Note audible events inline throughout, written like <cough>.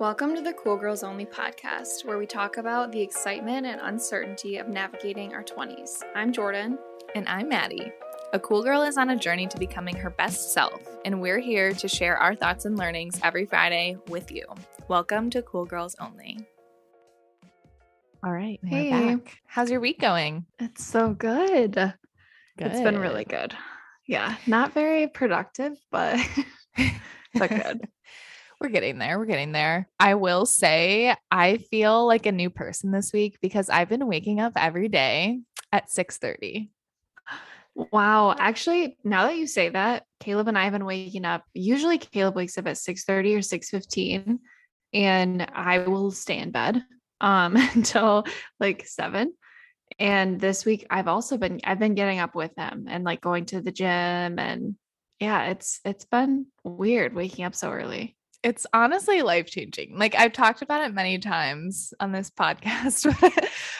Welcome to the Cool Girls Only podcast, where we talk about the excitement and uncertainty of navigating our 20s. I'm Jordan. And I'm Maddie. A cool girl is on a journey to becoming her best self, and we're here to share our thoughts and learnings every Friday with you. Welcome to Cool Girls Only. All right, Hey. back. How's your week going? It's so good. It's been really Good. good. Yeah, not very productive, but <laughs> but good. We're getting there. We're getting there. I will say I feel like a new person this week because I've been waking up every day at 6:30. Wow. Actually, now that you say that, Caleb and I have been waking up. Usually Caleb wakes up at 6:30 or 6:15 and I will stay in bed um <laughs> until like 7. And this week I've also been I've been getting up with him and like going to the gym and yeah, it's it's been weird waking up so early. It's honestly life changing. Like I've talked about it many times on this <laughs> podcast,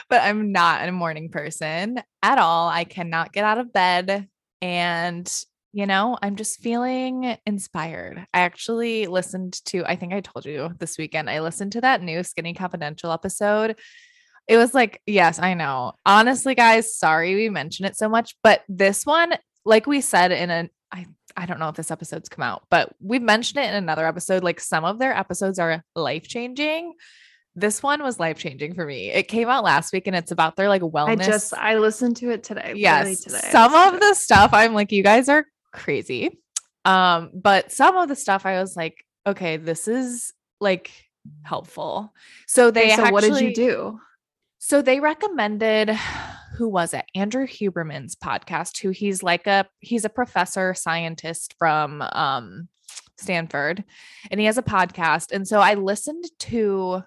but I'm not a morning person at all. I cannot get out of bed. And, you know, I'm just feeling inspired. I actually listened to, I think I told you this weekend, I listened to that new Skinny Confidential episode. It was like, yes, I know. Honestly, guys, sorry we mention it so much, but this one, like we said in a, I I don't know if this episode's come out, but we've mentioned it in another episode. Like some of their episodes are life changing. This one was life changing for me. It came out last week and it's about their like wellness. I just I listened to it today. yes. today. Some of the stuff I'm like, you guys are crazy. Um, but some of the stuff I was like, okay, this is like helpful. So they Okay, so what did you do? so they recommended who was it? Andrew Huberman's podcast, who he's like a he's a professor scientist from um Stanford and he has a podcast. And so I listened to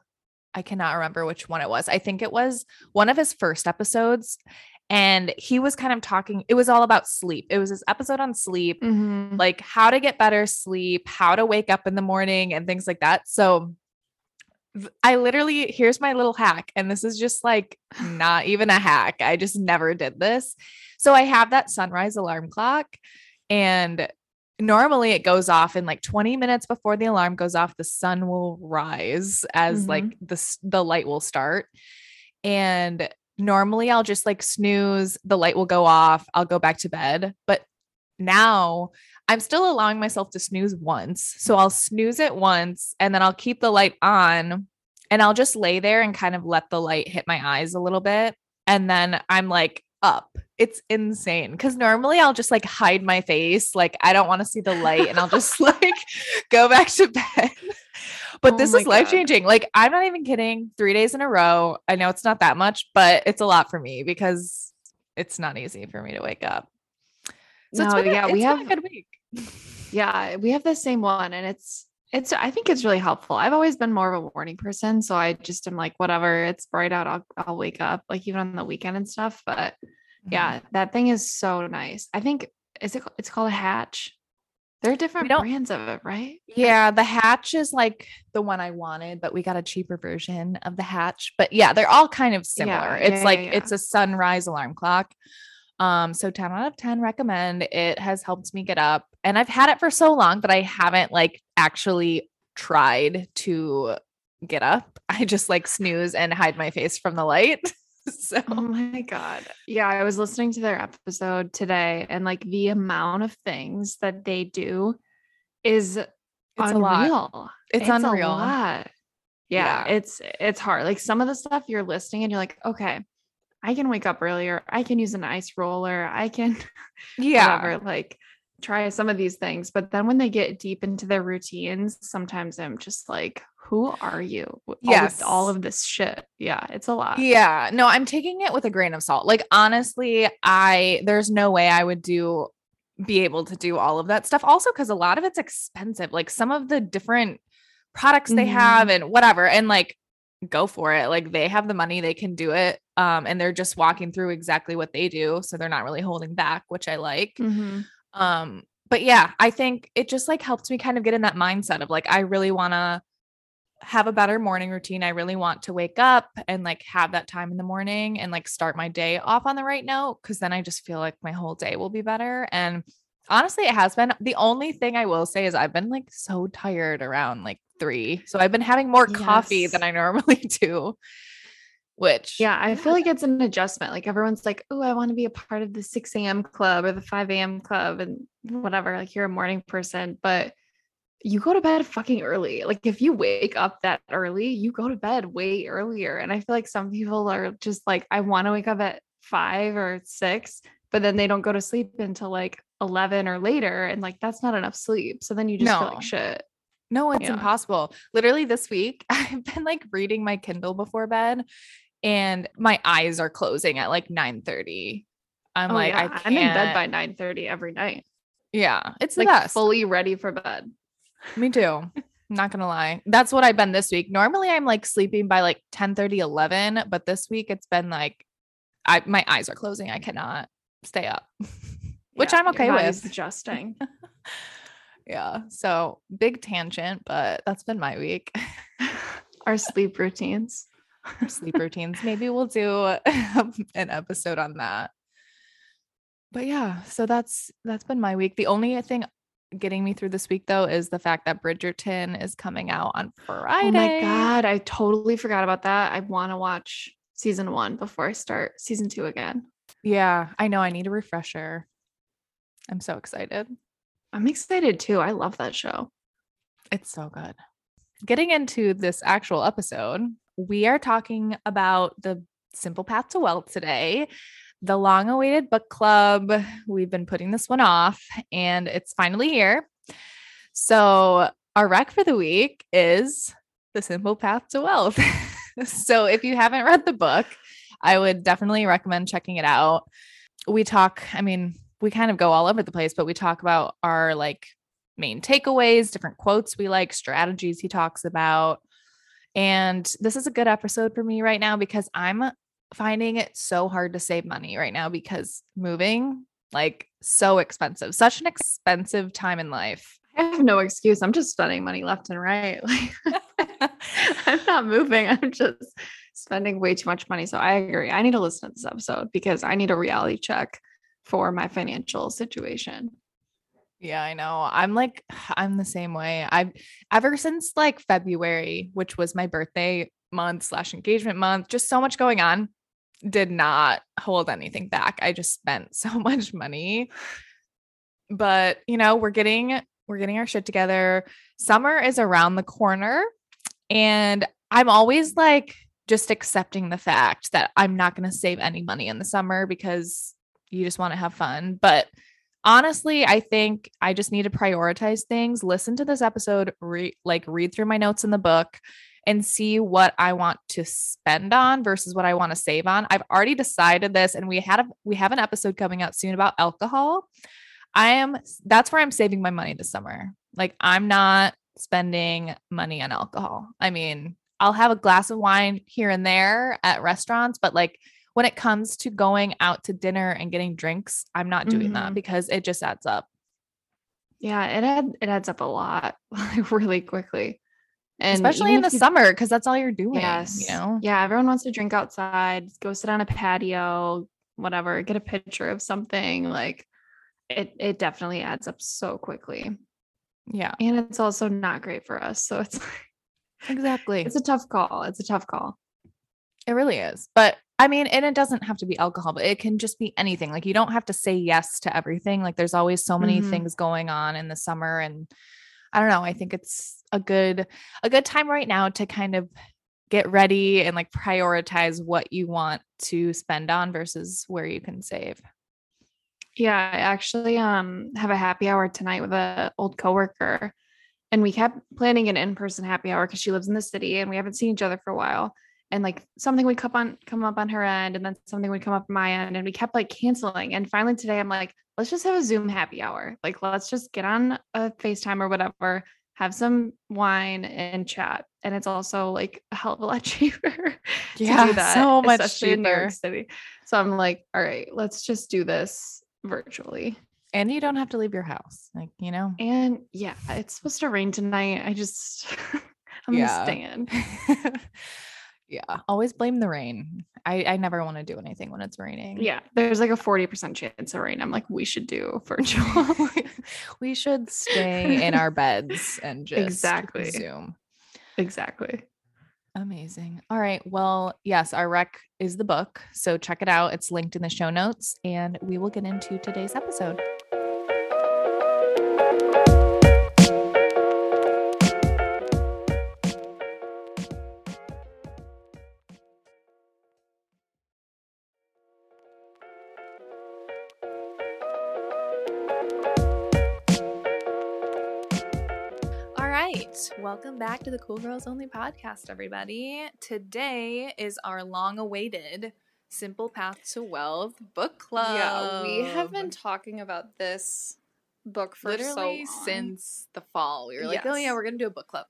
I cannot remember which one it was. I think it was one of his first episodes and he was kind of talking it was all about sleep. It was his episode on sleep Mhm. like how to get better sleep, how to wake up in the morning, and things like that. So I literally, here's my little hack. And this is just like not even a hack. I just never did this. So I have that sunrise alarm clock, and normally it goes off in like 20 minutes before the alarm goes off. The sun will rise as Mhm. like the, the light will start. And normally I'll just like snooze, the light will go off, I'll go back to bed. But now I'm still allowing myself to snooze once. So I'll snooze it once and then I'll keep the light on and I'll just lay there and kind of let the light hit my eyes a little bit. And then I'm like up. It's insane because normally I'll just like hide my face. Like I don't want to see the light and I'll just <laughs> like go back to bed. But Oh this is life changing. Like I'm not even kidding. Three days in a row. I know it's not that much, but it's a lot for me because it's not easy for me to wake up. So it's No, a- yeah, we have- a good week. Yeah, we have the same one and it's it's I think it's really helpful. I've always been more of a morning person, so I just am like whatever, it's bright out, I'll I'll wake up like even on the weekend and stuff, but Mm-hmm. yeah, that thing is so nice. I think is it it's called a hatch. There are different brands of it, right? Yeah, the hatch is like the one I wanted, but we got a cheaper version of the hatch. But yeah, they're all kind of similar. yeah, it's yeah, like yeah. it's a sunrise alarm clock. Um, so 10 out of 10 recommend. It has helped me get up. And I've had it for so long, that I haven't like actually tried to get up. <laughs> I just like snooze and hide my face from the light. <laughs> so Oh my god. Yeah, I was listening to their episode today and like the amount of things that they do is it's a lot. unreal. It's, unreal. A lot. Yeah, Yeah. it's it's hard. Like some of the stuff you're listing and you're like, okay, I can wake up earlier. I can use an ice roller. I can <laughs> Yeah. whatever, like try some of these things. But then when they get deep into their routines, sometimes I'm just like, who are you? all Yes. this- all of this shit. Yeah, it's a lot. Yeah, no, I'm taking it with a grain of salt. Like honestly, I there's no way I would do be able to do all of that stuff. Also cuz a lot of it's expensive. Like some of the different products they Mhm. have and whatever and like go for it. Like they have the money, they can do it. Um and they're just walking through exactly what they do, so they're not really holding back, which I like. Mhm. Um, but yeah, I think it just like helps me kind of get in that mindset of like, I really want to have a better morning routine. I really want to wake up and like have that time in the morning and like start my day off on the right note. Cause then I just feel like my whole day will be better. And honestly, it has been the only thing I will say is I've been like so tired around like three. So I've been having more coffee than I normally <laughs> do. Which Yeah, I feel like it's an adjustment. Like everyone's like, oh, I want to be a part of the 6 a.m. club or the 5 a.m. club and whatever. Like you're a morning person, but you go to bed fucking early. Like if you wake up that early, you go to bed way earlier. And I feel like some people are just like, I want to wake up at five or six, but then they don't go to sleep until like 11 or later. And like that's not enough sleep. So then you just feel like shit. No, it's Yeah. impossible. Literally this week, <laughs> I've been like reading my Kindle before bed and my eyes are closing at like 9 30. I'm Oh, like, I yeah. can't. I'm in bed by 9 30 every night. Yeah, it's the Like best. fully ready for bed. Me too. <laughs> Not gonna lie. That's what I've been this week. Normally I'm like sleeping by like 10 30, 11, but this week it's been like I my eyes are closing. I cannot stay up. <laughs> Which Yeah, I'm okay with. Adjusting. <laughs> Yeah. So big tangent, but that's been my week. Our sleep routines. Sleep routines. Maybe we'll do <laughs> um, an episode on that. But yeah, so that's that's been my week. The only thing getting me through this week though is the fact that Bridgerton is coming out on Friday. Oh my god, I totally forgot about that. I want to watch season 1 before I start season 2 again. Yeah, I know. I need a refresher. I'm so excited. I'm excited too. I love that show. It's so good. Getting into this actual episode, we are talking about the Simple Path to Wealth today, the long awaited book club. We've been putting this one off and it's finally here. So, our rec for the week is The Simple Path to Wealth. <laughs> so, if you haven't read the book, I would definitely recommend checking it out. We talk, I mean, we kind of go all over the place, but we talk about our like main takeaways, different quotes we like, strategies he talks about. And this is a good episode for me right now because I'm finding it so hard to save money right now because moving like so expensive, such an expensive time in life. I have no excuse. I'm just spending money left and right. <laughs> Like <laughs> I'm not moving. I'm just spending way too much money. So I agree. I need to listen to this episode because I need a reality check for my financial situation. Yeah, I know. I'm like, <sighs> I'm the same way. I've ever since like February, which was my birthday month slash engagement month, just so much going on, did not hold anything back. I just spent <laughs> so much money. But you know, we're getting we're getting our shit together. Summer is around the corner. And I'm always like just accepting the fact that I'm not going to save any money in the summer because you just want to have fun. But honestly, I think I just need to prioritize things, listen to this episode, re- like read through my notes in the book and see what I want to spend on versus what I want to save on. I've already decided this and we had a we have an episode coming out soon about alcohol. I am that's where I'm saving my money this summer. Like I'm not spending money on alcohol. I mean, I'll have a glass of wine here and there at restaurants, but like when it comes to going out to dinner and getting drinks, I'm not doing that Mhm. because it just adds up. Yeah, it ad- it adds up a lot <laughs> like really quickly. And Especially in the you- summer, because that's all you're doing. Yes. You know? Yeah, everyone wants to drink outside, go sit on a patio, whatever, get a picture of something. Like it it definitely adds up so quickly. Yeah. And it's also not great for us. So it's <laughs> Exactly. it's a tough call. It's a tough call. It really is. But I mean, and it doesn't have to be alcohol, but it can just be anything. Like you don't have to say yes to everything. Like there's always so many Mhm. things going on in the summer and I don't know, I think it's a good a good time right now to kind of get ready and like prioritize what you want to spend on versus where you can save. Yeah, I actually um have a happy hour tonight with a old coworker. And we kept planning an in-person happy hour because she lives in the city and we haven't seen each other for a while. And like something would come on come up on her end and then something would come up on my end. And we kept like canceling. And finally today I'm like, let's just have a Zoom happy hour. Like let's just get on a FaceTime or whatever, have some wine and chat. And it's also like a hell of a lot <laughs> cheaper to Yeah, do that. so much especially in New York. City. So I'm like, all right, let's just do this virtually. And you don't have to leave your house. Like, you know. And yeah, it's supposed to rain tonight. I just <laughs> I'm Yeah. gonna stay in. Yeah. Always blame the rain. I, I never want to do anything when it's raining. Yeah, there's like a 40% chance of rain. I'm like, we should do virtual. <laughs> we should stay in our <laughs> beds and just Exactly. Zoom. Exactly. Amazing. All right. Well, yes, our rec is the book. So check it out. It's linked in the show notes, and we will get into today's episode. Welcome back to the Cool Girls Only podcast, everybody. Today is our long awaited Simple Path to Wealth book club. Yeah, we have been talking about this book for literally so since the fall. We were like, oh yeah, we're gonna do a book club.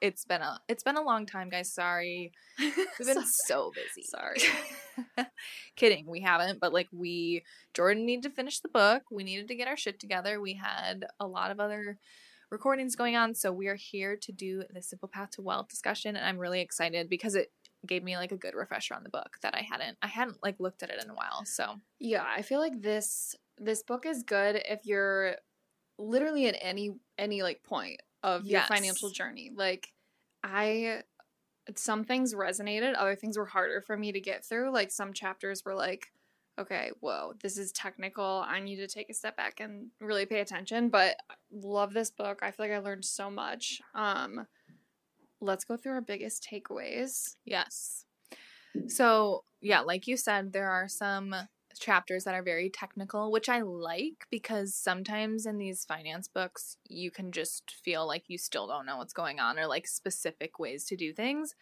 It's been a it's been a long time, guys. Sorry. <laughs> We've been so busy. Sorry. <laughs> Kidding, we haven't, but like we Jordan needed to finish the book. We needed to get our shit together. We had a lot of other recordings going on. So we are here to do the Simple Path to Wealth discussion, and I'm really excited because it gave me like a good refresher on the book that I hadn't I hadn't like looked at it in a while. So yeah, I feel like this this book is good if you're literally at any any like point of your financial journey. Like I some things resonated, other things were harder for me to get through. Like some chapters were like okay, whoa, this is technical. I need to take a step back and really pay attention. But love this book. I feel like I learned so much. Um, let's go through our biggest takeaways. Yes. So, yeah, like you said, there are some chapters that are very technical, which I like because sometimes in these finance books, you can just feel like you still don't know what's going on or like specific ways to do things.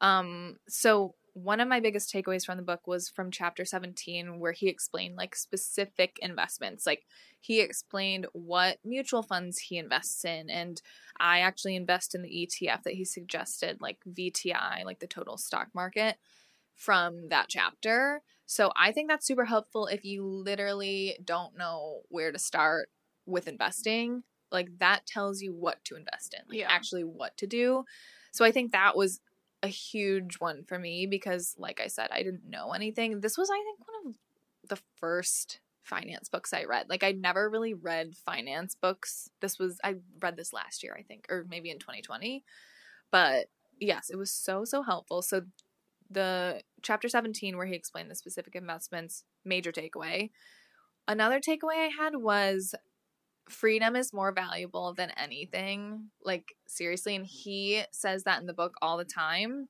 Um, so one of my biggest takeaways from the book was from chapter 17 where he explained like specific investments. Like he explained what mutual funds he invests in and i actually invest in the etf that he suggested like vti like the total stock market from that chapter. So i think that's super helpful if you literally don't know where to start with investing. Like that tells you what to invest in like yeah. actually what to do. So i think that was a huge one for me because like I said, I didn't know anything. This was I think one of the first finance books I read. Like I never really read finance books. This was I read this last year, I think, or maybe in 2020. But yes, it was so so helpful. So the chapter 17 where he explained the specific investments, major takeaway. Another takeaway I had was freedom is more valuable than anything. Like, seriously. And he says that in the book all the time.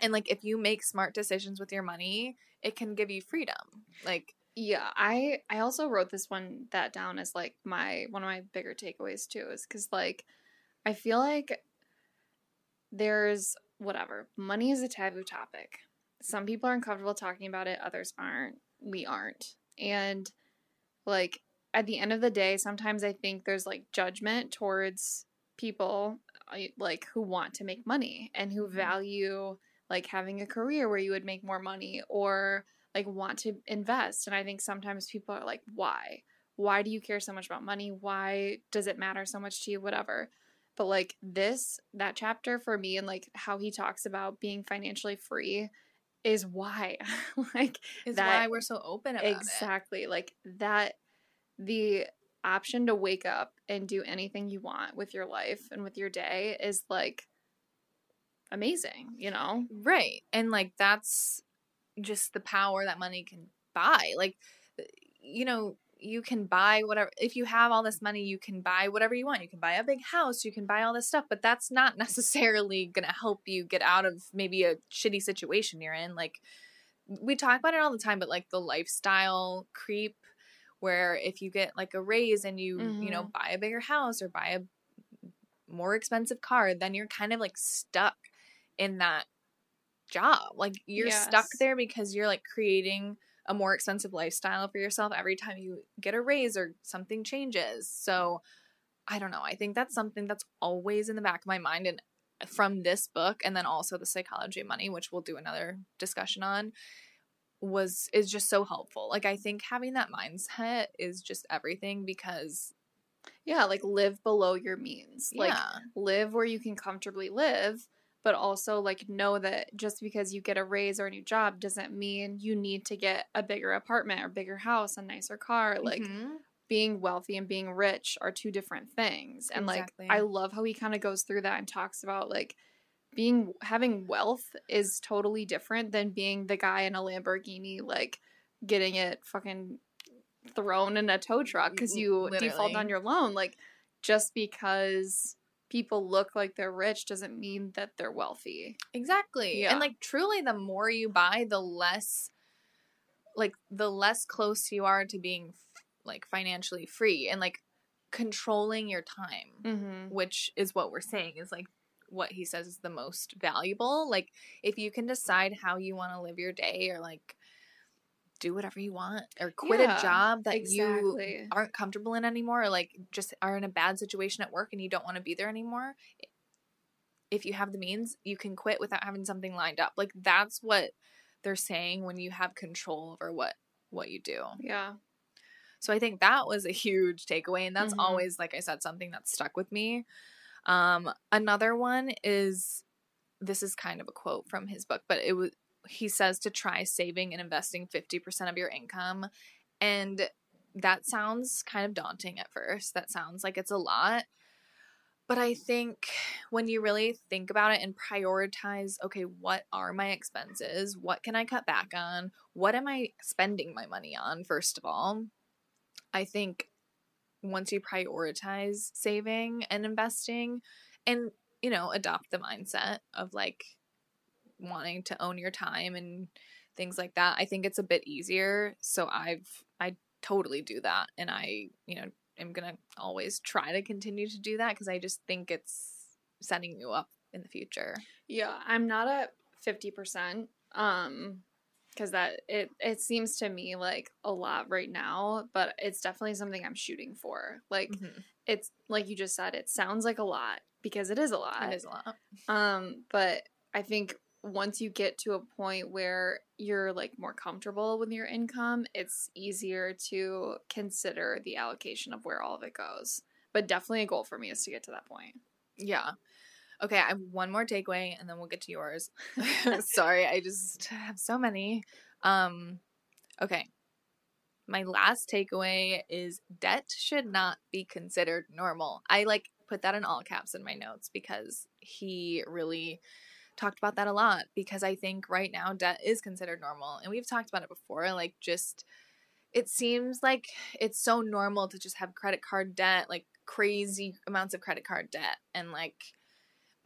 And like, if you make smart decisions with your money, it can give you freedom. Like, yeah, I I also wrote this one that down as like my one of my bigger takeaways too is cuz like I feel like there's whatever. Money is a taboo topic. Some people are uncomfortable talking about it, others aren't. We aren't. And like at the end of the day, sometimes I think there's like judgment towards people like who want to make money and who mm-hmm. value like having a career where you would make more money or like want to invest. And I think sometimes people are like, why? Why do you care so much about money? Why does it matter so much to you? Whatever. But like this, that chapter for me and like how he talks about being financially free is why. <laughs> like is that, why we're so open about exactly, it. Exactly. Like that the option to wake up and do anything you want with your life and with your day is like amazing, you know? Right. And like that's just the power that money can buy. Like, uh, you know, you can buy whatever if you have all this money you can buy whatever you want you can buy a big house you can buy all this stuff but that's not <laughs> necessarily going to help you get out of maybe a shitty situation you're in like we talk about it all the time but like the lifestyle creep where if you get like a raise and you mm-hmm. you know mm-hmm. buy a bigger house or buy a more expensive car then you're kind of like stuck in that job like you're yes. stuck there because you're like creating a more expensive lifestyle for yourself every time you get a raise or something changes so i don't know i think that's something that's always in the back of my mind and from this book and then also the psychology of money which we'll do another discussion on was is just so helpful. Like I think having that mindset is just everything because yeah, like live below your means. Yeah. Like live where you can comfortably live, but also like know that just because you get a raise or a new job doesn't mean you need to get a bigger apartment or bigger house, a nicer car. Like mm-hmm. being wealthy and being rich are two different things. And Exactly. like I love how he kind of goes through that and talks about like being having wealth is totally different than being the guy in a Lamborghini like getting it fucking thrown in a tow truck because you default on your loan. Like just because people look like they're rich doesn't mean that they're wealthy. Exactly. Yeah. And like truly the more you buy, the less like the less close you are to being f- like financially free and like controlling your time, Mm-hmm. which is what we're saying is like what he says is the most valuable. Like if you can decide how you want to live your day or like do whatever you want or quit Yeah, a job that you aren't comfortable in anymore or like just are in a bad situation at work and you don't want to be there anymore if you have the means you can quit without having something lined up like that's what they're saying when you have control over what what you do Yeah. so i think that was a huge takeaway and that's Mhm. always like i said something that stuck with me um another one is this is kind of a quote from his book but it was he says to try saving and investing 50% of your income and that sounds kind of daunting at first. That sounds like it's a lot. But i think when you really think about it and prioritize okay what are my expenses? What can i cut back on? What am i spending my money on first of all? I think once you prioritize saving and investing and you know adopt the mindset of like wanting to own your time and things like that i think it's a bit easier so i've i totally do that and i you know am gonna always try to continue to do that because i just think it's setting you up in the future Yeah, I'm not at 50%. Um cuz that it it seems to me like a lot right now, but it's definitely something I'm shooting for. Like Mhm. it's like you just said it sounds like a lot because it is a lot. it is a lot Um, but I think once you get to a point where you're like more comfortable with your income, it's easier to consider the allocation of where all of it goes. But definitely a goal for me is to get to that point. Yeah. Okay, I have one more takeaway and then we'll get to yours. <laughs> <laughs> Sorry, I just have so many. Um okay. My last takeaway is debt should not be considered normal. I like put that in all caps in my notes because he really talked about that a lot because I think right now debt is considered normal and we've talked about it before like just it seems like it's so normal to just have credit card debt like crazy amounts of credit card debt and like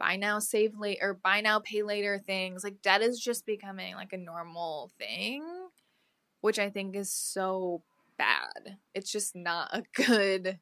buy now save late or buy now pay later things like debt is just becoming like a normal thing which i think is so bad it's just not a <laughs> good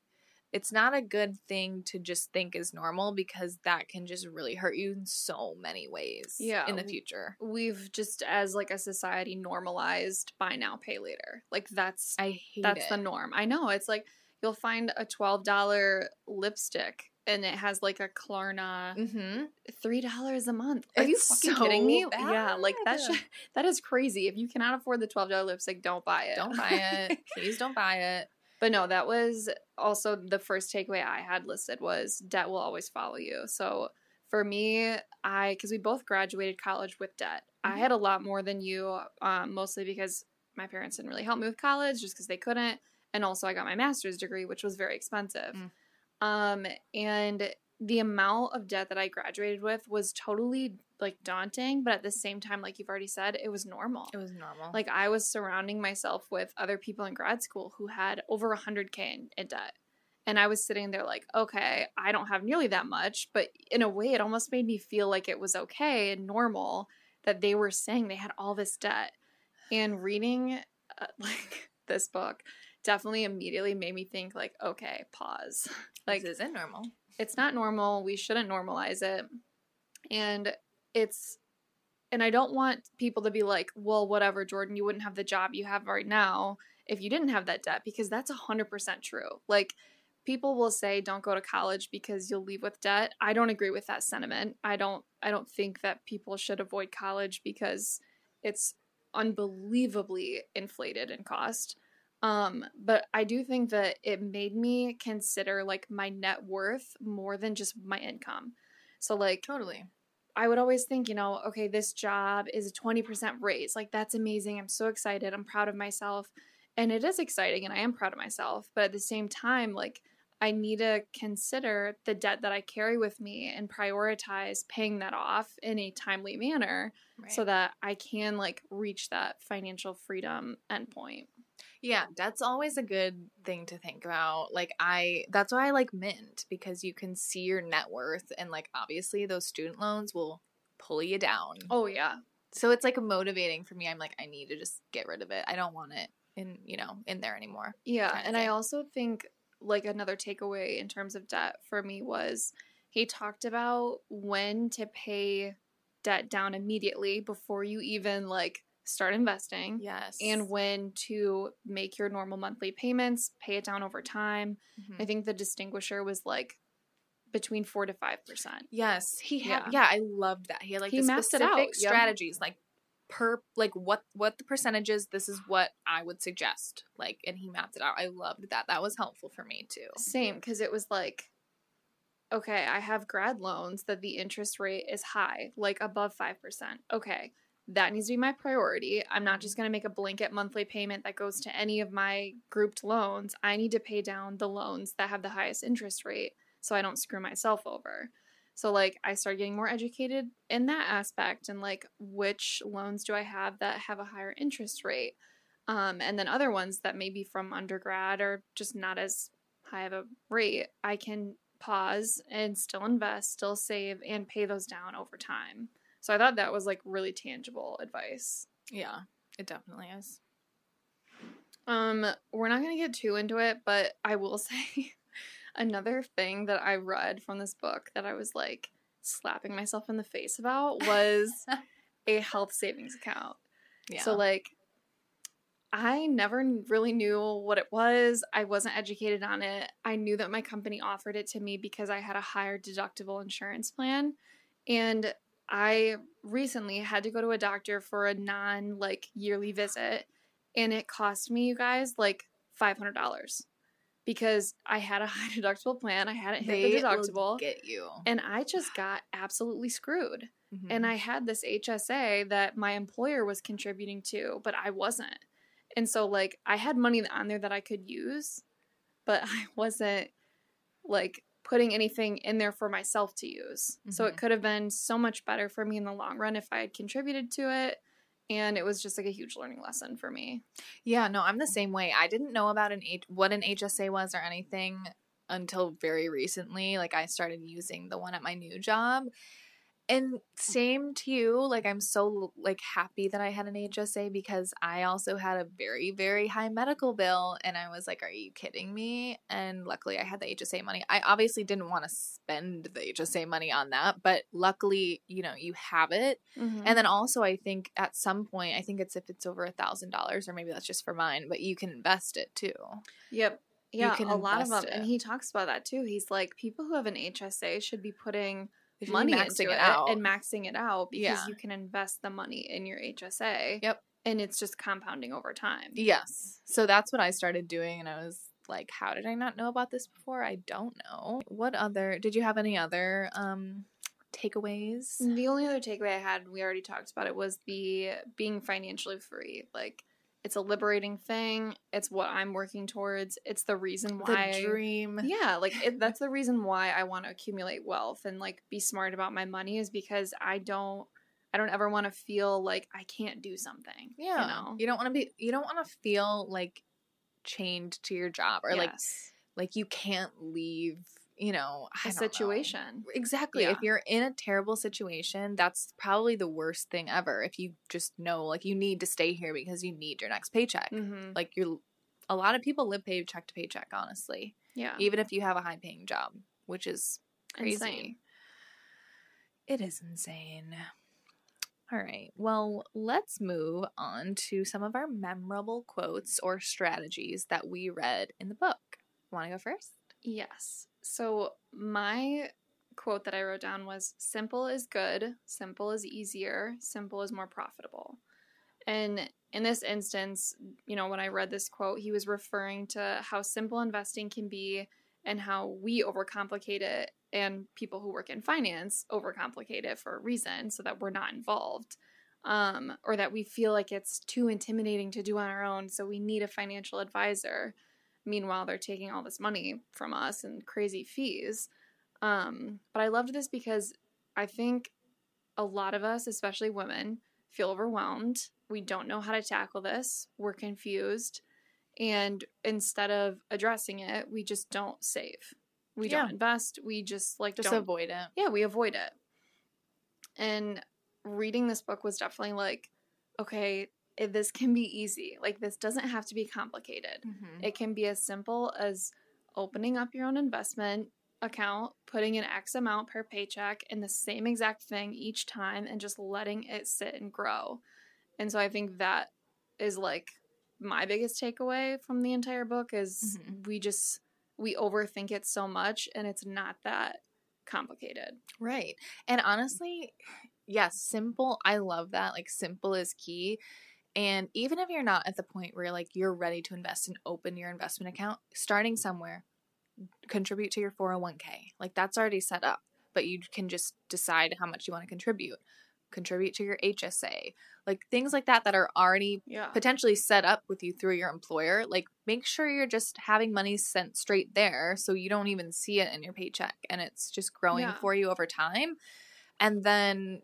it's not a good thing to just think is normal because that can just really hurt you in so many ways Yeah. in the future We've just as like a society normalized buy now pay later. Like that's i hate that's it the norm. I know. It's like you'll find a $12 lipstick and it has like a Klarna mm-hmm. three dollars a month. Are you fucking so kidding me? Yeah, like that. bad. <laughs> That is crazy. If you cannot afford the twelve dollar lipstick, don't buy it. don't buy it <laughs> please don't buy it but no, that was also the first takeaway I had listed was debt will always follow you. So for me, I because we both graduated college with debt. I Mhm. had a lot more than you, um, mostly because my parents didn't really help me with college, just because they couldn't, and also I got my master's degree, which was very expensive. Mm. Um, and the amount of debt that I graduated with was totally like daunting, but at the same time, like you've already said, it was normal. it was normal Like I was surrounding myself with other people in grad school who had over a hundred k in, in debt, and I was sitting there like, okay, I don't have nearly that much, but in a way, it almost made me feel like it was okay and normal that they were saying they had all this debt. And reading uh, <laughs> like this book definitely immediately made me think like, okay, pause. <laughs> Like this isn't normal it's not normal. We shouldn't normalize it. And it's and I don't want people to be like, "Well, whatever, Jordan, you wouldn't have the job you have right now if you didn't have that debt" because that's 100% true. Like people will say don't go to college because you'll leave with debt. I don't agree with that sentiment. I don't I don't think that people should avoid college because it's unbelievably inflated in cost. Um, but I do think that it made me consider like my net worth more than just my income. So like totally I would always think, you know, okay, this job is a 20% raise. Like that's amazing. I'm so excited. I'm proud of myself. And it is exciting and I am proud of myself. But at the same time, like, I need to consider the debt that I carry with me and prioritize paying that off in a timely manner Right. so that I can like reach that financial freedom endpoint. Yeah, that's always a good thing to think about. Like I that's why I like Mint because you can see your net worth and like obviously those student loans will pull you down. Oh yeah. So it's like motivating for me. I'm like I need to just get rid of it. I don't want it in, you know, in there anymore. Yeah, and I also think like another takeaway in terms of debt for me was he talked about when to pay debt down immediately before you even like start investing Yes. and when to make your normal monthly payments, pay it down over time. Mhm. I think the distinguisher was like between 4 to 5%. Yes, he had. Yeah. Yeah, I loved that. He had like He specific out, yep. strategies, like per like what what the percentages. This is what I would suggest. Like, and he mapped it out. I loved that. That was helpful for me too. Same, because it was like, okay, I have grad loans that the interest rate is high, like above 5%. Okay, that needs to be my priority. I'm not just going to make a blanket monthly payment that goes to any of my grouped loans. I need to pay down the loans that have the highest interest rate so I don't screw myself over. So, like, I started getting more educated in that aspect and, like, which loans do I have that have a higher interest rate? Um, and then other ones that maybe from undergrad or just not as high of a rate, I can pause and still invest, still save, and pay those down over time. So I thought that was like really tangible advice. Yeah, it definitely is. Um, we're not gonna get too into it, but I will <laughs> say another thing that I read from this book that I was like slapping myself in the face about was <laughs> a health savings account. Yeah. So like I never really knew what it was. I wasn't educated on it. I knew that my company offered it to me because I had a higher deductible insurance plan and I recently had to go to a doctor for a non like yearly visit and it cost me you guys like $500 because I had a <laughs> high deductible plan. I hadn't hit they the deductible get you. and I just got absolutely screwed Mhm. and I had this HSA that my employer was contributing to, but I wasn't. And so like I had money on there that I could use, but <laughs> I wasn't like putting anything in there for myself to use. So it Mhm. could have been so much better for me in the long run if I had contributed to it. And it was just like a huge learning lesson for me. Yeah, no, I'm the same way. I didn't know about an H- what an HSA was or anything until very recently. Like I started using the one at my new job. And same to you, like I'm so like happy that I had an HSA because I also had a very very high medical bill and I was like, are you kidding me? And luckily I had the HSA money. I obviously didn't want to spend the HSA money on that, but luckily, you know, you have it Mm-hmm. and then also, I think at some point, I think it's if it's over a thousand dollars, or maybe that's just for mine, but you can invest it too. Yep. Yeah, can a lot of them. invest And he talks about that too. He's like, people who have an HSA should be putting If money maxing it it, out. and maxing it out because Yeah. you can invest the money in your HSA. Yep. And it's just compounding over time. Yes. So that's what I started doing, and I was like, how did I not know about this before? I don't know. What other? Did you have any other um takeaways? The only other takeaway I had, we already talked about it, was the being financially free. Like, it's a liberating thing. It's what I'm working towards. It's the reason why. The dream. Yeah, like it, that's the <laughs> reason why I want to accumulate wealth and like be smart about my money is because I don't I don't ever want to feel like I can't do something. Yeah. You know. You don't want to be. You don't want to feel like chained to your job or like like you can't leave. You know, a don't know. situation. Exactly. Yeah. If you're in a terrible situation, that's probably the worst thing ever. If you just know, like, you need to stay here because you need your next paycheck. Mm-hmm. Like, you're, a lot of people live paycheck to paycheck, honestly, Yeah. even if you have a high paying job, which is crazy. Insane. It is insane. All right. Well, let's move on to some of our memorable quotes or strategies that we read in the book. Want to go first? Yes. So my quote that I wrote down was simple is good, simple is easier, simple is more profitable. And in this instance, you know, when I read this quote, he was referring to how simple investing can be and how we overcomplicate it and people who work in finance overcomplicate it for a reason so that we're not involved. um, or that we feel like it's too intimidating to do on our own, so we need a financial advisor. Meanwhile, they're taking all this money from us and crazy fees. Um, but I loved this because I think a lot of us, especially women, feel overwhelmed. We don't know how to tackle this. We're confused. And instead of addressing it, we just don't save. We Yeah. don't invest. We just like Just don't avoid it. yeah, we avoid it. And reading this book was definitely like, okay, this can be easy. Like this doesn't have to be complicated. Mm-hmm. It can be as simple as opening up your own investment account, putting an X amount per paycheck in the same exact thing each time and just letting it sit and grow. And so I think that is like my biggest takeaway from the entire book is Mhm. we just we overthink it so much and it's not that complicated. Right. And honestly, yes, simple. I love that. Like simple is key. And even if you're not at the point where like you're ready to invest and open your investment account, starting somewhere, contribute to your 401k. Like that's already set up, but you can just decide how much you want to contribute. Contribute to your HSA. Like things like that that are already Yeah. potentially set up with you through your employer, like make sure you're just having money sent straight there so you don't even see it in your paycheck and it's just growing Yeah. for you over time. And then,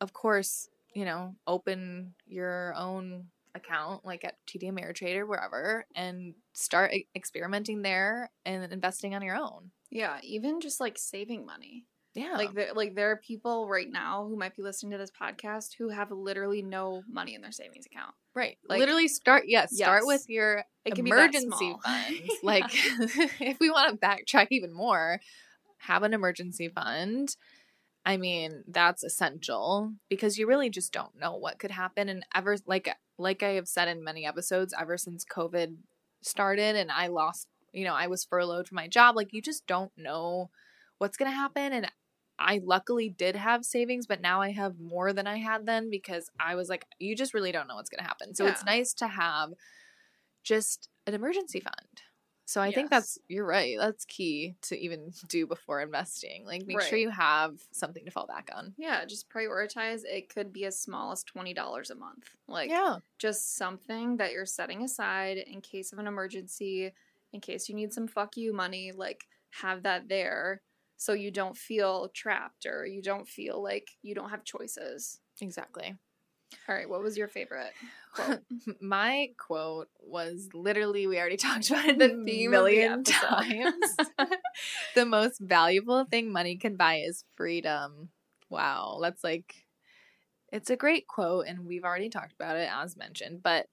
of course, you know, open your own account like at TD Ameritrade or wherever and start experimenting there and investing on your own. Yeah, even just like saving money. Yeah. Like there, like there are people right now who might be listening to this podcast who have literally no money in their savings account. right. like- Literally start yes, start with your It can be that emergency funds. <laughs> Like <laughs> if we want to backtrack even more, have an emergency fund. I mean, that's essential because you really just don't know what could happen and ever like like I have said in many episodes ever since COVID started and I lost, you know, I was furloughed from my job, like you just don't know what's going to happen and I luckily did have savings, but now I have more than I had then because I was like, you just really don't know what's going to happen. So it's nice to have just an emergency fund. So I think that's you're right. That's key to even do before investing. Like make sure you have something to fall back on. Yeah, just prioritize. It could be as small as twenty dollars a month. Like yeah. just something that you're setting aside in case of an emergency, in case you need some fuck you money, like have that there so you don't feel trapped or you don't feel like you don't have choices. Exactly. All right, what was your favorite quote? <laughs> My quote was literally we already <laughs> talked about it The a theme of the million times. <laughs> the most valuable thing money can buy is freedom. Wow, that's like it's a great quote and we've already talked about it as mentioned, but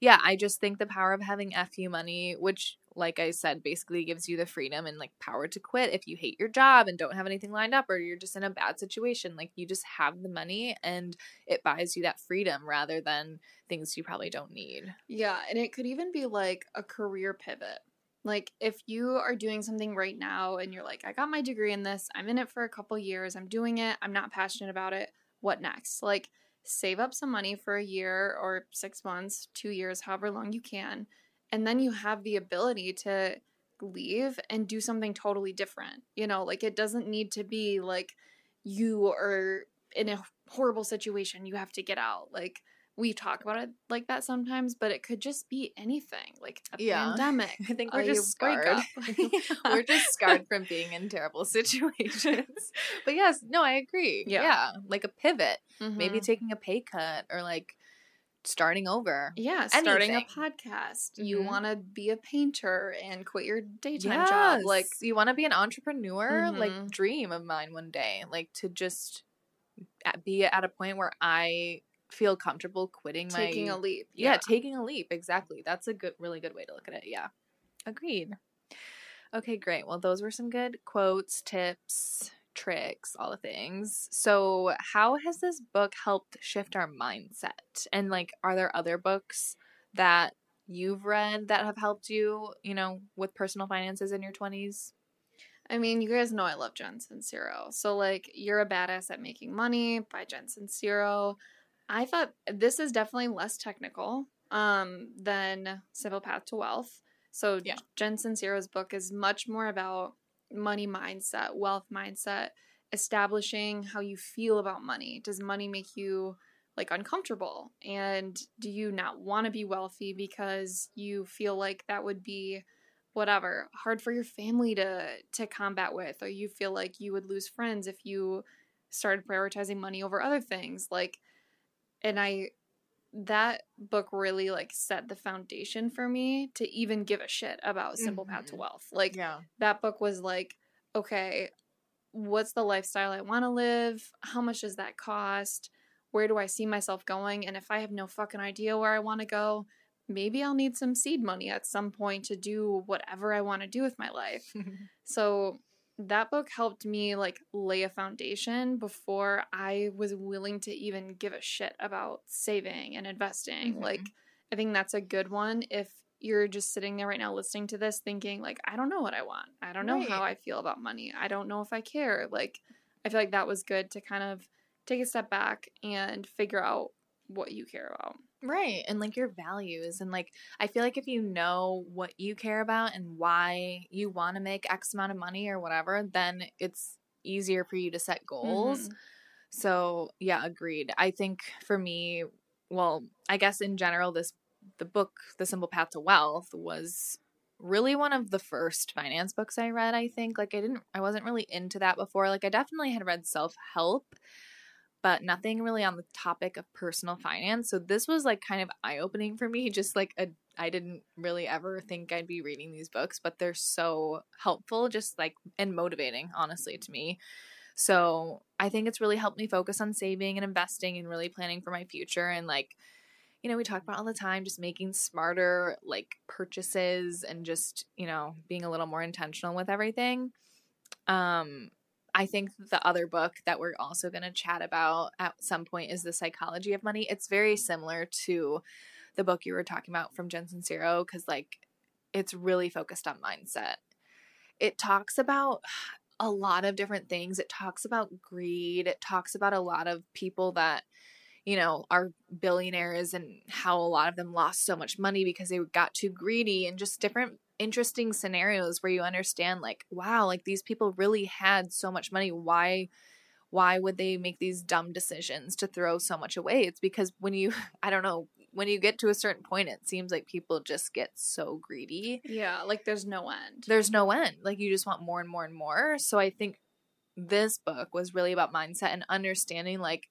yeah, I just think the power of having FU money, which like I said, basically gives you the freedom and like power to quit if you hate your job and don't have anything lined up or you're just in a bad situation. Like you just have the money and it buys you that freedom rather than things you probably don't need. Yeah, and it could even be like a career pivot. Like if you are doing something right now and you're like, I got my degree in this, I'm in it for a couple years, I'm doing it, I'm not passionate about it. What next? Like save up some money for a year or 6 months, 2 years, however long you can, and then you have the ability to leave and do something totally different. You know, like it doesn't need to be like you are in a horrible situation, you have to get out. Like we talk about it like that sometimes, but it could just be anything, like a Yeah. pandemic. <laughs> I think we're a just scarred. breakup. <laughs> We're just scarred from being in terrible <laughs> situations. But yes, no, I agree. Yeah. Yeah. Like a pivot, maybe Mhm. taking a pay cut or like starting over. yeah, starting a podcast. You Mhm. want to be a painter and quit your daytime job. Like, you want to be an entrepreneur, like Mhm. dream of mine one day, like to just be at a point where I feel comfortable quitting my taking a leap. yeah, taking a leap exactly that's a good really good way to look at it yeah agreed okay great well those were some good quotes tips tricks all the things so how has this book helped shift our mindset and like are there other books that you've read that have helped you you know with personal finances in your 20s I mean, you guys know I love Jen Sincero. So, like, You're a Badass at Making Money by Jen Sincero. I thought this is definitely less technical um, than Simple Path to Wealth. So, Yeah. Jen Sincero's book is much more about money mindset, wealth mindset, establishing how you feel about money. Does money make you like uncomfortable? And do you not want to be wealthy because you feel like that would be whatever hard for your family to to combat with or you feel like you would lose friends if you started prioritizing money over other things like and I that book really like set the foundation for me to even give a shit about Simple Path to Mhm. Wealth. Like Yeah. that book was like, okay, what's the lifestyle I want to live? How much does that cost? Where do I see myself going? And if I have no fucking idea where I want to go, maybe I'll need some seed money at some point to do whatever I want to do with my life. <laughs> So that book helped me like lay a foundation before I was willing to even give a shit about saving and investing. Mhm. Like I think that's a good one if you're just sitting there right now listening to this thinking like I don't know what I want. I don't know how I feel about money. I don't know if I care. Like I feel like that was good to kind of take a step back and figure out what you care about. Right. And like your values. And like, I feel like if you know what you care about and why you want to make X amount of money or whatever, then it's easier for you to set goals. Mhm. So, yeah, agreed. I think for me, well, I guess in general, this, the book, The Simple Path to Wealth, was really one of the first finance books I read, I think. Like, I didn't, I wasn't really into that before. Like, I definitely had read self help, but nothing really on the topic of personal finance. So this was like kind of eye opening for me. Just like a, I didn't really ever think I'd be reading these books, but they're so helpful, just like and motivating, honestly, to me. So I think it's really helped me focus on saving and investing and really planning for my future and like. You know, we talk about all the time just making smarter like purchases and just, you know, being a little more intentional with everything. Um, I think the other book that we're also going to chat about at some point is The Psychology of Money. It's very similar to the book you were talking about from Jen Sincero because, like, it's really focused on mindset. It talks about a lot of different things. It talks about greed. It talks about a lot of people that, you know, are billionaires and how a lot of them lost so much money because they got too greedy and just different interesting scenarios where you understand like wow like these people really had so much money. Why why would they make these dumb decisions to throw so much away? It's because when you <laughs> i don't know when you get to a certain point it seems like people just get so greedy. Yeah, like there's no end. there's no end. Like you just want more and more and more. So i think this book was really about mindset and understanding like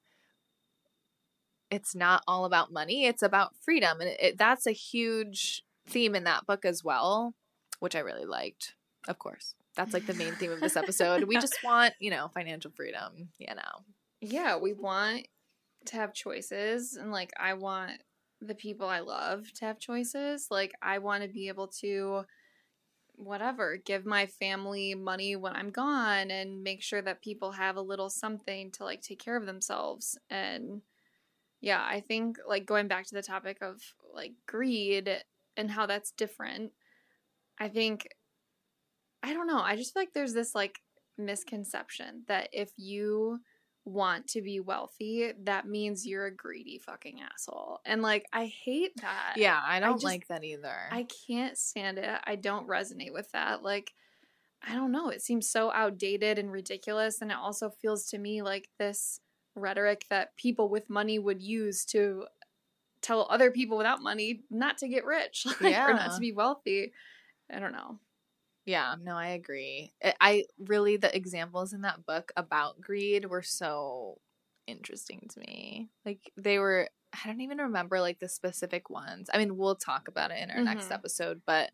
it's not all about money it's about freedom. And it, it, that's a huge theme in that book as well which i really liked of course. That's like the main theme of this episode. We just <laughs> want you know financial freedom you know. Yeah, we want to have choices and like I want the people I love to have choices. Like I want to be able to whatever, give my family money when I'm gone and make sure that people have a little something to like take care of themselves. And yeah, I think like going back to the topic of like greed and how that's different. I think I don't know. I just feel like there's this like misconception that if you want to be wealthy, that means you're a greedy fucking asshole. And like I hate that. yeah i don't just- like that either I can't stand it. I don't resonate with that. Like I don't know. It seems so outdated and ridiculous and it also feels to me like this rhetoric that people with money would use to tell other people without money not to get rich <laughs> like, or Yeah. not to be wealthy. I don't know. Yeah, no, I agree. I, really the examples in that book about greed were so interesting to me. Like they were I don't even remember like the specific ones. I mean, we'll talk about it in our next Mhm. episode, but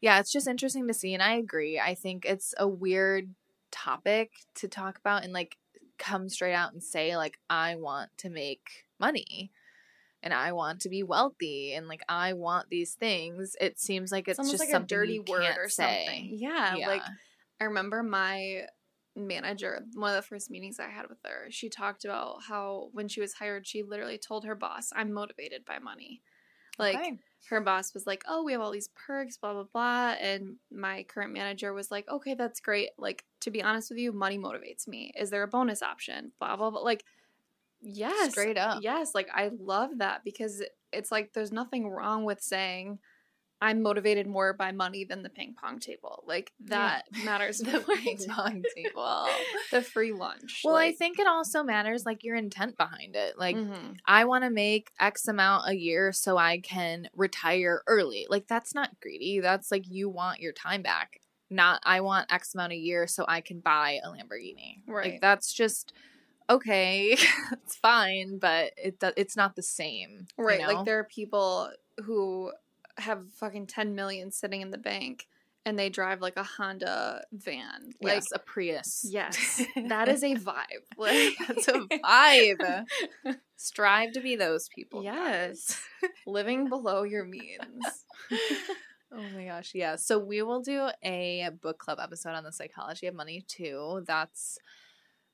yeah, it's just interesting to see and I agree. I think it's a weird topic to talk about and like come straight out and say like I want to make money and I want to be wealthy and like I want these things. It seems like it's, It's, just like a dirty you word can't or say. something. Yeah, like I remember my manager, one of the first meetings I had with her, she talked about how when she was hired, she literally told her boss, I'm motivated by money. Like Okay. her boss was like, Oh, we have all these perks, blah, blah, blah. And my current manager was like, Okay, that's great. Like, to be honest with you, money motivates me. Is there a bonus option? Blah, blah, blah. Like, yes. Straight up. Yes. Like, I love that because it's like there's nothing wrong with saying, I'm motivated more by money than the ping pong table. Like that matters <laughs> the ping pong table. <laughs> the free lunch. Well, I think it also matters like your intent behind it. Like mhm. I want to make X amount a year so I can retire early. Like that's not greedy. That's like you want your time back. Not I want X amount a year so I can buy a Lamborghini. Right. Like that's just okay. <laughs> it's fine, but it do- it's not the same. you right. know? Like there are people who have fucking 10 million sitting in the bank and they drive like a Honda van. Like yes, a Prius. yes, <laughs> that is a vibe. <laughs> Like That's a vibe. Strive to be those people. Yes. living below your means. Oh my gosh, yeah. So we will do a book club episode on the psychology of money too. That's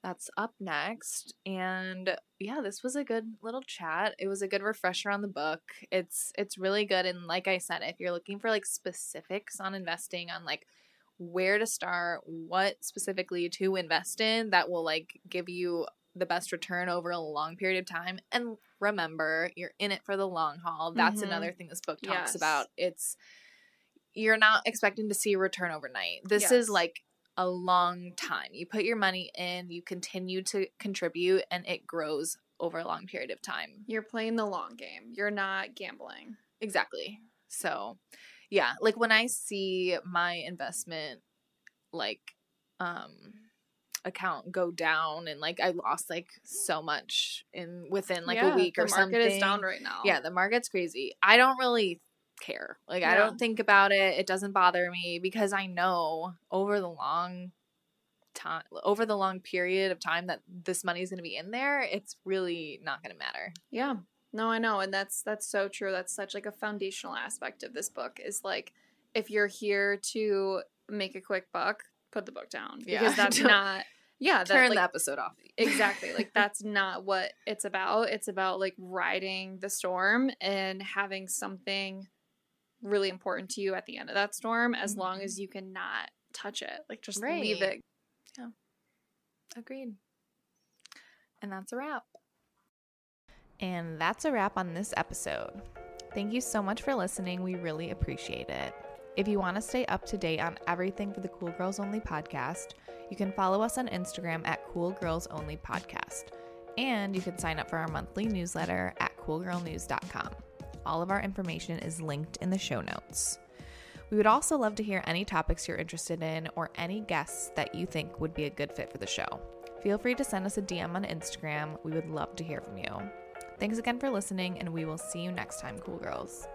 that's up next. And yeah, this was a good little chat. It was a good refresher on the book. It's it's really good and like I said, if you're looking for like specifics on investing on like where to start, what specifically to invest in that will like give you the best return over a long period of time. And remember, you're in it for the long haul. That's Mhm. another thing this book talks Yes. about. It's you're not expecting to see a return overnight. This Yes. is like a long time. You put your money in, you continue to contribute, and it grows over a long period of time. You're playing the long game. You're not gambling. Exactly. So, yeah, like when I see my investment like um account go down and like I lost like so much in within like Yeah, a week the or market something. is down right now. Yeah, the market's crazy. I don't really care. Like I don't think about it. It doesn't bother me because I know over the long time over the long period of time that this money is going to be in there, it's really not going to matter. Yeah. No, I know, and that's that's so true. That's such like a foundational aspect of this book is like if you're here to make a quick buck, put the book down because Yeah. that's <laughs> Don't not yeah, that, Turn like, the episode off. exactly <laughs> like that's not what it's about. It's about like riding the storm and having something really important to you at the end of that storm as long as mm-hmm. you cannot touch it. Like just leave Right. Yeah. Agreed. And that's a wrap. And that's a wrap on this episode. Thank you so much for listening. We really appreciate it. If you want to stay up to date on everything for the Cool Girls Only podcast, you can follow us on Instagram at Cool Girls Only Podcast. And you can sign up for our monthly newsletter at coolgirlnews.com. All of our information is linked in the show notes. We would also love to hear any topics you're interested in or any guests that you think would be a good fit for the show. Feel free to send us a DM on Instagram. We would love to hear from you. Thanks again for listening, and we will see you next time, cool girls.